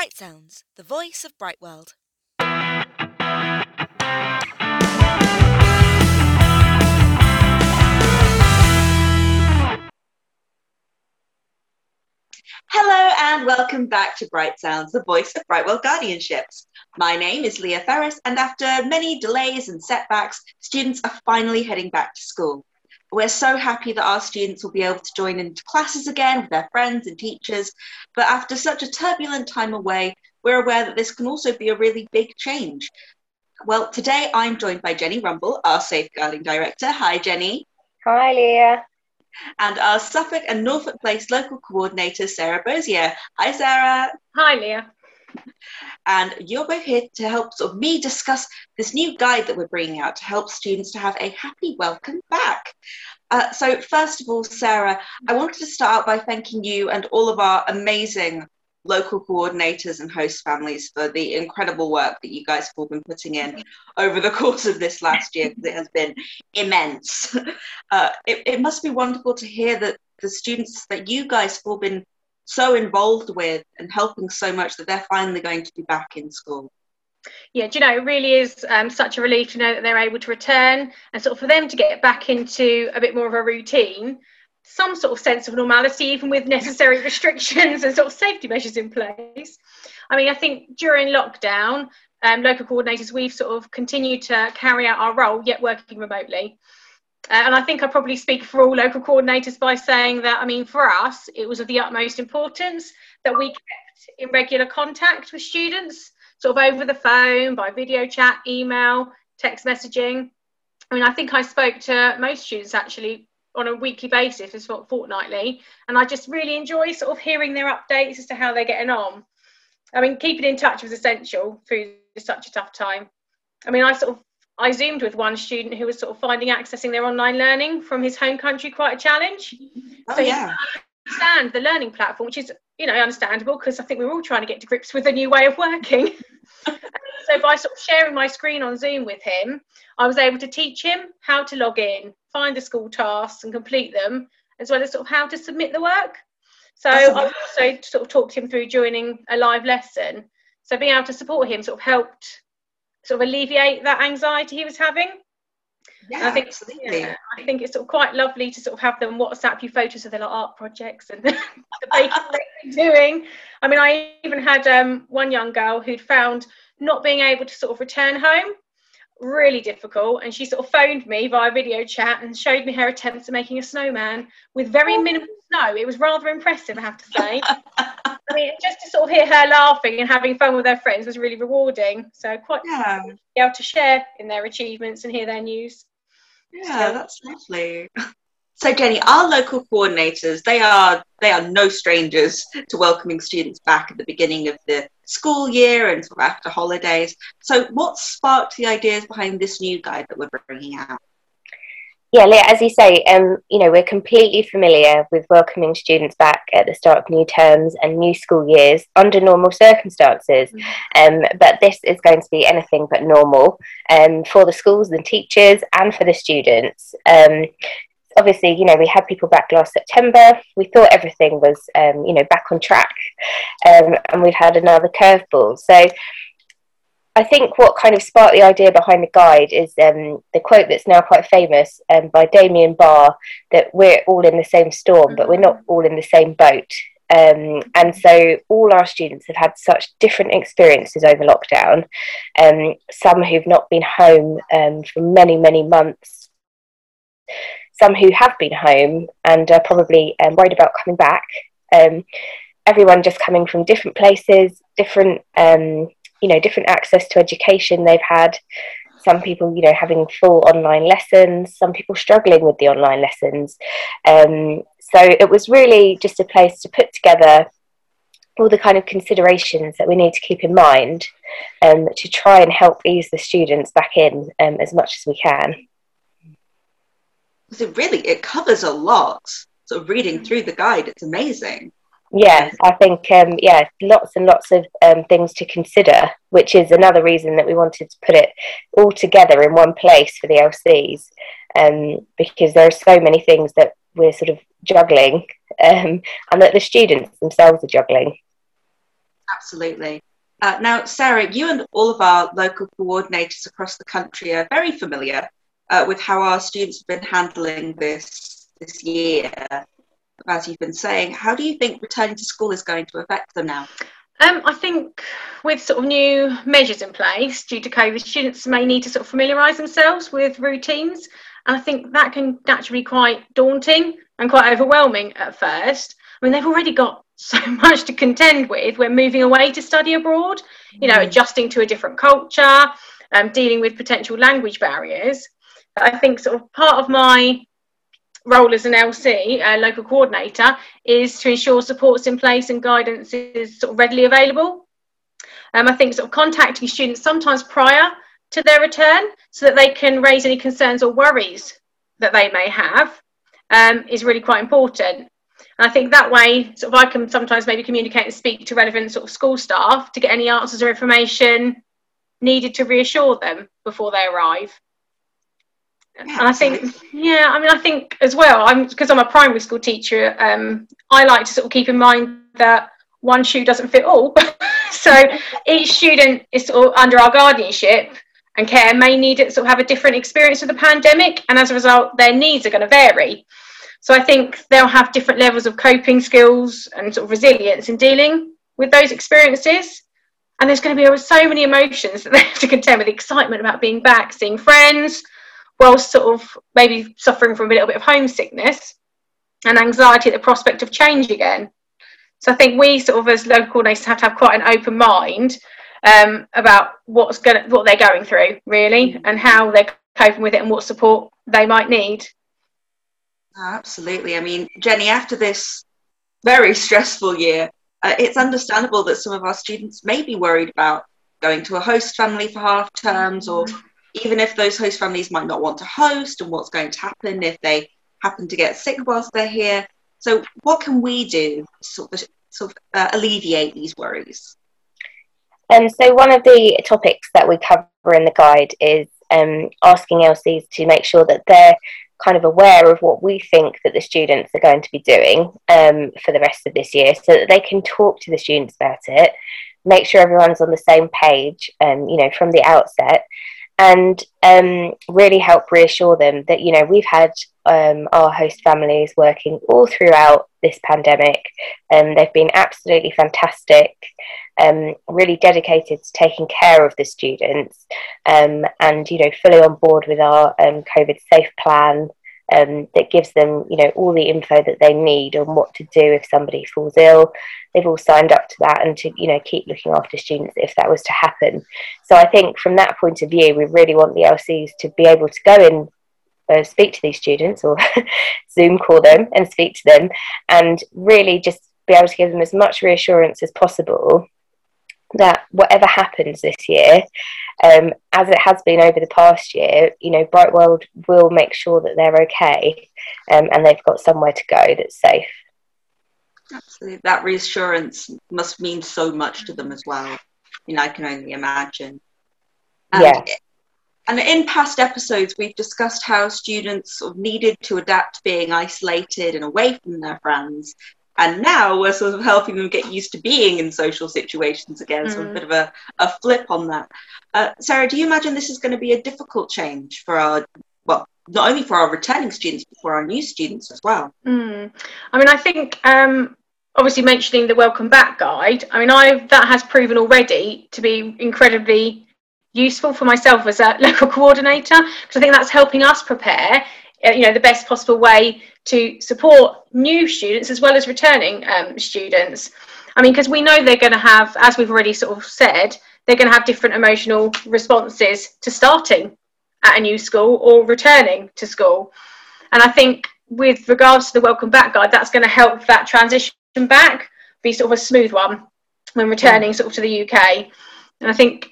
Bright Sounds, the voice of Bright World. Hello and welcome back to Bright Sounds, the voice of Bright World Guardianships. My name is Lia Ferris, and after many delays and setbacks, students are finally heading back to school. We're so happy that our students will be able to join into classes again with their friends and teachers, but after such a turbulent time away, we're aware that this can also be a really big change. Well, today I'm joined by Jenny Rumble, our Safeguarding Director. Hi, Jenny. Hi, Lia and our Suffolk and Norfolk Place local coordinator, Sarah Bozier. Hi, Sarah. Hi, Lia. And you're both here to help sort of me discuss this new guide that we're bringing out to help students to have a happy welcome back. Uh, so, first of all, Sarah, I wanted to start by thanking you and all of our amazing local coordinators and host families for the incredible work that you guys have all been putting in over the course of this last year because it has been immense. Uh, it, it must be wonderful to hear that the students that you guys have all been so involved with and helping so much that they're finally going to be back in school. Yeah, do you know, it really is um, such a relief to know that they're able to return and sort of for them to get back into a bit more of a routine some sort of sense of normality, even with necessary restrictions and sort of safety measures in place. I mean, I think during lockdown, um, local coordinators, we've sort of continued to carry out our role, yet working remotely. Uh, and I think I probably speak for all local coordinators by saying that, I mean, for us, it was of the utmost importance that we kept in regular contact with students, sort of over the phone, by video chat, email, text messaging. I mean, I think I spoke to most students actually on a weekly basis, it's not fortnightly, and I just really enjoy sort of hearing their updates as to how they're getting on. I mean, keeping in touch was essential through such a tough time. I mean, I sort of I zoomed with one student who was sort of finding accessing their online learning from his home country quite a challenge. Oh so yeah. Understand the learning platform, which is you know understandable because I think we're all trying to get to grips with a new way of working. so by sort of sharing my screen on Zoom with him, I was able to teach him how to log in, find the school tasks and complete them, as well as sort of how to submit the work. So I also sort of talked him through joining a live lesson. So being able to support him sort of helped sort of alleviate that anxiety he was having. Yeah, I think, absolutely. Yeah, I think it's sort of quite lovely to sort of have them WhatsApp you photos of their like, art projects and the baking they've been doing. I mean, I even had um, one young girl who'd found not being able to sort of return home really difficult and she sort of phoned me via video chat and showed me her attempts at making a snowman with very oh. minimal snow it was rather impressive i have to say i mean just to sort of hear her laughing and having fun with her friends was really rewarding so quite yeah. be able to share in their achievements and hear their news yeah so, that's lovely so Jenny, our local coordinators, they are they are no strangers to welcoming students back at the beginning of the school year and sort of after holidays. So what sparked the ideas behind this new guide that we're bringing out? Yeah, Lia, as you say, um, you know, we're completely familiar with welcoming students back at the start of new terms and new school years under normal circumstances. Mm-hmm. Um, but this is going to be anything but normal um, for the schools and teachers and for the students. Um, obviously, you know, we had people back last September. We thought everything was, um, you know, back on track, um, and we've had another curveball. So, I think what kind of sparked the idea behind the guide is um, the quote that's now quite famous um, by Damien Barr that we're all in the same storm, but we're not all in the same boat. Um, and so all our students have had such different experiences over lockdown. Um, some who've not been home um, for many, many months some who have been home and are probably um, worried about coming back. Um, everyone just coming from different places, different, um, you know, different access to education they've had. Some people, you know, having full online lessons. Some people struggling with the online lessons. Um, so it was really just a place to put together all the kind of considerations that we need to keep in mind um, to try and help ease the students back in um, as much as we can it really it covers a lot. So reading through the guide, it's amazing. Yeah, I think um, yeah, lots and lots of um, things to consider, which is another reason that we wanted to put it all together in one place for the LCs, um, because there are so many things that we're sort of juggling, um, and that the students themselves are juggling. Absolutely. Uh, now, Sarah, you and all of our local coordinators across the country are very familiar uh, with how our students have been handling this this year. As you've been saying, how do you think returning to school is going to affect them now? Um, I think with sort of new measures in place due to COVID, students may need to sort of familiarise themselves with routines, and I think that can naturally be quite daunting and quite overwhelming at first. I mean, they've already got so much to contend with when moving away to study abroad, you know, mm. adjusting to a different culture, um, dealing with potential language barriers. I think sort of part of my role as an LC, a local coordinator, is to ensure support's in place and guidance is sort of readily available. Um, I think sort of contacting students sometimes prior to their return so that they can raise any concerns or worries that they may have um, is really quite important. And I think that way, sort of, I can sometimes maybe communicate and speak to relevant sort of school staff to get any answers or information needed to reassure them before they arrive. Yeah, and I think, yeah, I mean, I think as well, I'm because I'm a primary school teacher. Um, I like to sort of keep in mind that one shoe doesn't fit all. so each student is sort of under our guardianship and care may need to sort of have a different experience of the pandemic, and as a result, their needs are going to vary. So I think they'll have different levels of coping skills and sort of resilience in dealing with those experiences. And there's going to be so many emotions that they have to contend with excitement about being back, seeing friends, whilst sort of maybe suffering from a little bit of homesickness and anxiety at the prospect of change again. So I think we sort of as local coordinators have to have quite an open mind um, about what's going what they're going through really and how they're coping with it and what support they might need. Absolutely. I mean, Jenny, after this very stressful year, uh, it's understandable that some of our students may be worried about going to a host family for half terms or even if those host families might not want to host and what's going to happen if they happen to get sick whilst they're here. So, what can we do to sort of, sort of uh, alleviate these worries? Um, so, one of the topics that we cover in the guide is um, asking LCs to make sure that they're kind of aware of what we think that the students are going to be doing um, for the rest of this year so that they can talk to the students about it, make sure everyone's on the same page, um, you know, from the outset, and um, really help reassure them that you know we've had um, our host families working all throughout this pandemic. And they've been absolutely fantastic um, really dedicated to taking care of the students um, and you know fully on board with our um, covid safe plan um, that gives them, you know, all the info that they need on what to do if somebody falls ill. They've all signed up to that and to, you know, keep looking after students if that was to happen. So I think from that point of view, we really want the LCs to be able to go in uh, speak to these students or Zoom call them and speak to them and really just be able to give them as much reassurance as possible that whatever happens this year, um, as it has been over the past year, you know, Brightworld will make sure that they're okay um, and they've got somewhere to go that's safe. Absolutely. That reassurance must mean so much to them as well. You know, I can only imagine. And, yeah. And in past episodes, we've discussed how students sort of needed to adapt to being isolated and away from their friends and now we're sort of helping them get used to being in social situations again. Mm. So a mm. bit of a, a flip on that. Uh, Sarah, do you imagine this is going to be a difficult change for our, well, not only for our returning students, but for our new students as well? Mm. I mean, I think um, obviously mentioning the welcome back guide, I mean, I that has proven already to be incredibly useful for myself as a local coordinator because I think that's helping us prepare you know the best possible way to support new students as well as returning um, students. I mean, because we know they're going to have, as we've already sort of said, they're going to have different emotional responses to starting at a new school or returning to school. And I think with regards to the welcome back guide, that's going to help that transition back be sort of a smooth one when returning sort of to the UK. And I think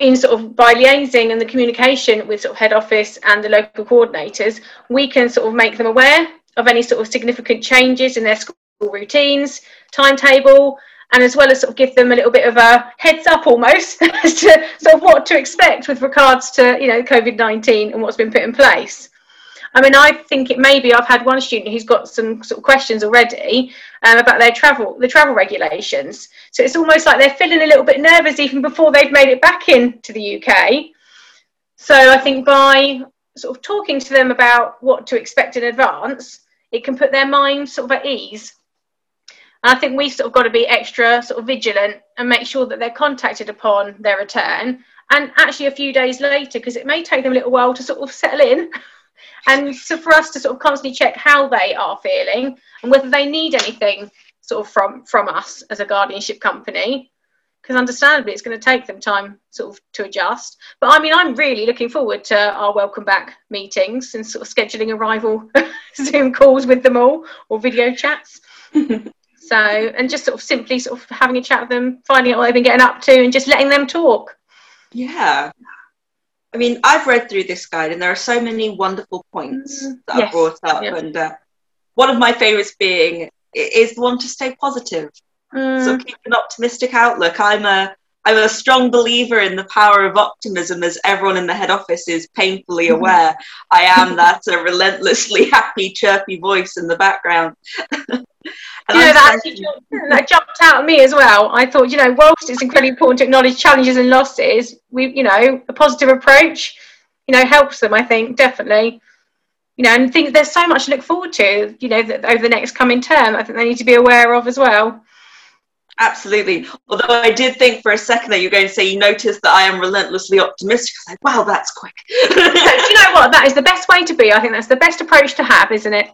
in sort of by liaising and the communication with sort of head office and the local coordinators, we can sort of make them aware of any sort of significant changes in their school routines, timetable, and as well as sort of give them a little bit of a heads up almost as to sort of what to expect with regards to you know COVID nineteen and what's been put in place. I mean, I think it maybe I've had one student who's got some sort of questions already um, about their travel, the travel regulations. So it's almost like they're feeling a little bit nervous even before they've made it back into the UK. So I think by sort of talking to them about what to expect in advance, it can put their mind sort of at ease. And I think we've sort of got to be extra sort of vigilant and make sure that they're contacted upon their return and actually a few days later because it may take them a little while to sort of settle in and so for us to sort of constantly check how they are feeling and whether they need anything sort of from from us as a guardianship company. Because understandably it's going to take them time sort of to adjust. But i mean i'm really looking forward to our welcome back meetings and sort of scheduling arrival zoom calls with them all or video chats. So and just sort of simply sort of having a chat with them finding out what they've been getting up to and just letting them talk. Yeah. I mean, I've read through this guide and there are so many wonderful points mm, that yes. are brought up. And uh, one of my favorites being is the one to stay positive. Mm. So keep an optimistic outlook. I'm a I'm a strong believer in the power of optimism, as everyone in the head office is painfully mm-hmm. aware. I am that a relentlessly happy, chirpy voice in the background. you know, that actually jumped, that jumped out at me as well. I thought, you know, whilst it's incredibly important to acknowledge challenges and losses, we, you know, a positive approach, you know, helps them. I think definitely, you know, and think there's so much to look forward to, you know, over the next coming term. I think they need to be aware of as well. Absolutely. Although I did think for a second that you're going to say you noticed that I am relentlessly optimistic. I was like, wow, that's quick. Do you know what? That is the best way to be. I think that's the best approach to have, isn't it?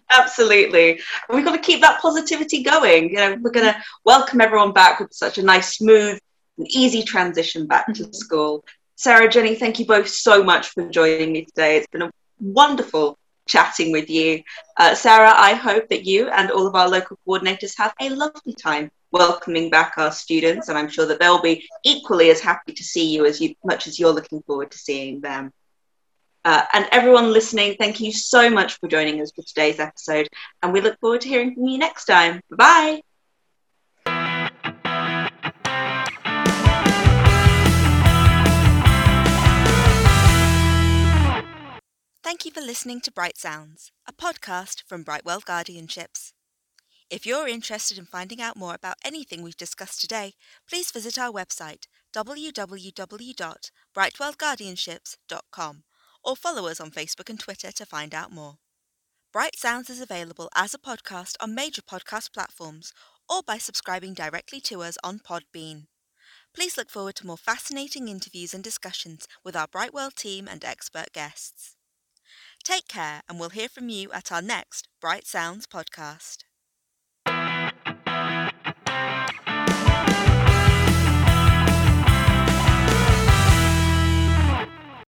Absolutely. We've got to keep that positivity going. You know, we're going to welcome everyone back with such a nice, smooth, and easy transition back to mm-hmm. school. Sarah, Jenny, thank you both so much for joining me today. It's been a wonderful chatting with you. Uh, Sarah, I hope that you and all of our local coordinators have a lovely time welcoming back our students, and I'm sure that they'll be equally as happy to see you as you, much as you're looking forward to seeing them. Uh, and everyone listening, thank you so much for joining us for today's episode, and we look forward to hearing from you next time. Bye. For listening to Bright Sounds, a podcast from Bright World Guardianships. If you're interested in finding out more about anything we've discussed today, please visit our website www.brightworldguardianships.com or follow us on Facebook and Twitter to find out more. Bright Sounds is available as a podcast on major podcast platforms or by subscribing directly to us on Podbean. Please look forward to more fascinating interviews and discussions with our Bright World team and expert guests. Take care, and we'll hear from you at our next Bright Sounds podcast.